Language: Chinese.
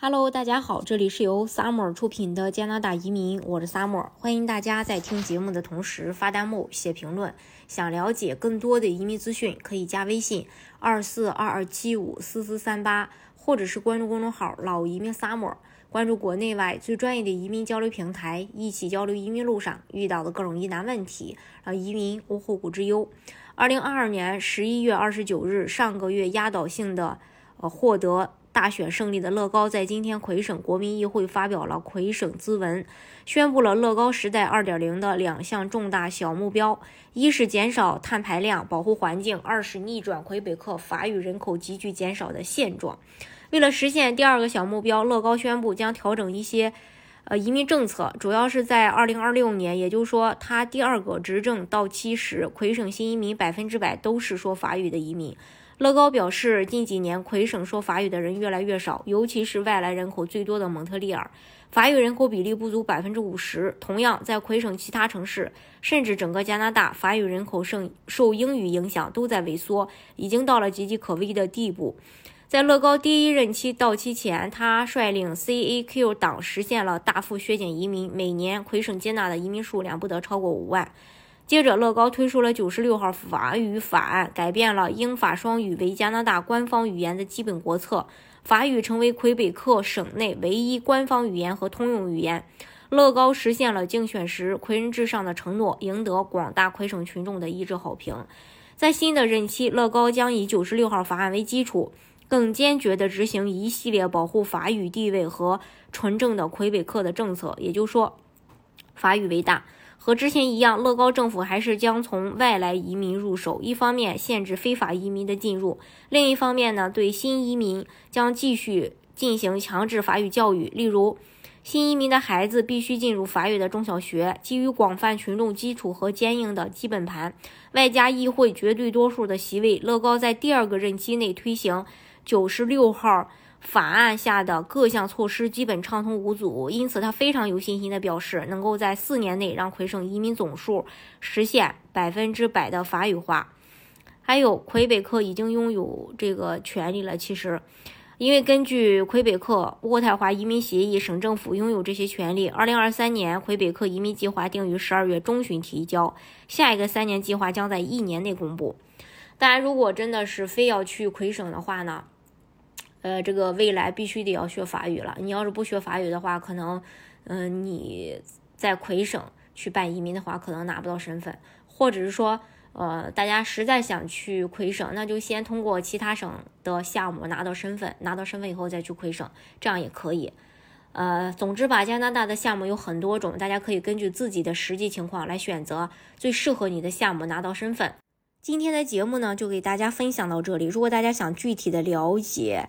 Hello，大家好，这里是由 Summer 出品的加拿大移民，我是 Summer，欢迎大家在听节目的同时发弹幕、写评论。想了解更多的移民资讯，可以加微信二四二二七五四四三八，或者是关注公众号“老移民 Summer”，关注国内外最专业的移民交流平台，一起交流移民路上遇到的各种疑难问题，让移民无后顾之忧。二零二二年十一月二十九日，上个月压倒性的呃获得。大选胜利的乐高在今天魁省国民议会发表了魁省咨文，宣布了乐高时代2.0的两项重大小目标：一是减少碳排量、保护环境；二是逆转魁北克法语人口急剧减少的现状。为了实现第二个小目标，乐高宣布将调整一些呃移民政策，主要是在2026年，也就是说他第二个执政到期时，魁省新移民百分之百都是说法语的移民。乐高表示，近几年魁省说法语的人越来越少，尤其是外来人口最多的蒙特利尔，法语人口比例不足百分之五十。同样，在魁省其他城市，甚至整个加拿大，法语人口受受英语影响都在萎缩，已经到了岌岌可危的地步。在乐高第一任期到期前，他率领 CAQ 党实现了大幅削减移民，每年魁省接纳的移民数量不得超过五万。接着，乐高推出了九十六号法语法案，改变了英法双语为加拿大官方语言的基本国策，法语成为魁北克省内唯一官方语言和通用语言。乐高实现了竞选时魁人至上的承诺，赢得广大魁省群众的一致好评。在新的任期，乐高将以九十六号法案为基础，更坚决地执行一系列保护法语地位和纯正的魁北克的政策。也就是说，法语为大。和之前一样，乐高政府还是将从外来移民入手，一方面限制非法移民的进入，另一方面呢，对新移民将继续进行强制法语教育。例如，新移民的孩子必须进入法语的中小学。基于广泛群众基础和坚硬的基本盘，外加议会绝对多数的席位，乐高在第二个任期内推行九十六号。法案下的各项措施基本畅通无阻，因此他非常有信心地表示，能够在四年内让魁省移民总数实现百分之百的法语化。还有，魁北克已经拥有这个权利了。其实，因为根据魁北克渥太华移民协议，省政府拥有这些权利。二零二三年魁北克移民计划定于十二月中旬提交，下一个三年计划将在一年内公布。大家，如果真的是非要去魁省的话呢？呃，这个未来必须得要学法语了。你要是不学法语的话，可能，嗯，你在魁省去办移民的话，可能拿不到身份，或者是说，呃，大家实在想去魁省，那就先通过其他省的项目拿到身份，拿到身份以后再去魁省，这样也可以。呃，总之吧，加拿大的项目有很多种，大家可以根据自己的实际情况来选择最适合你的项目拿到身份。今天的节目呢，就给大家分享到这里。如果大家想具体的了解，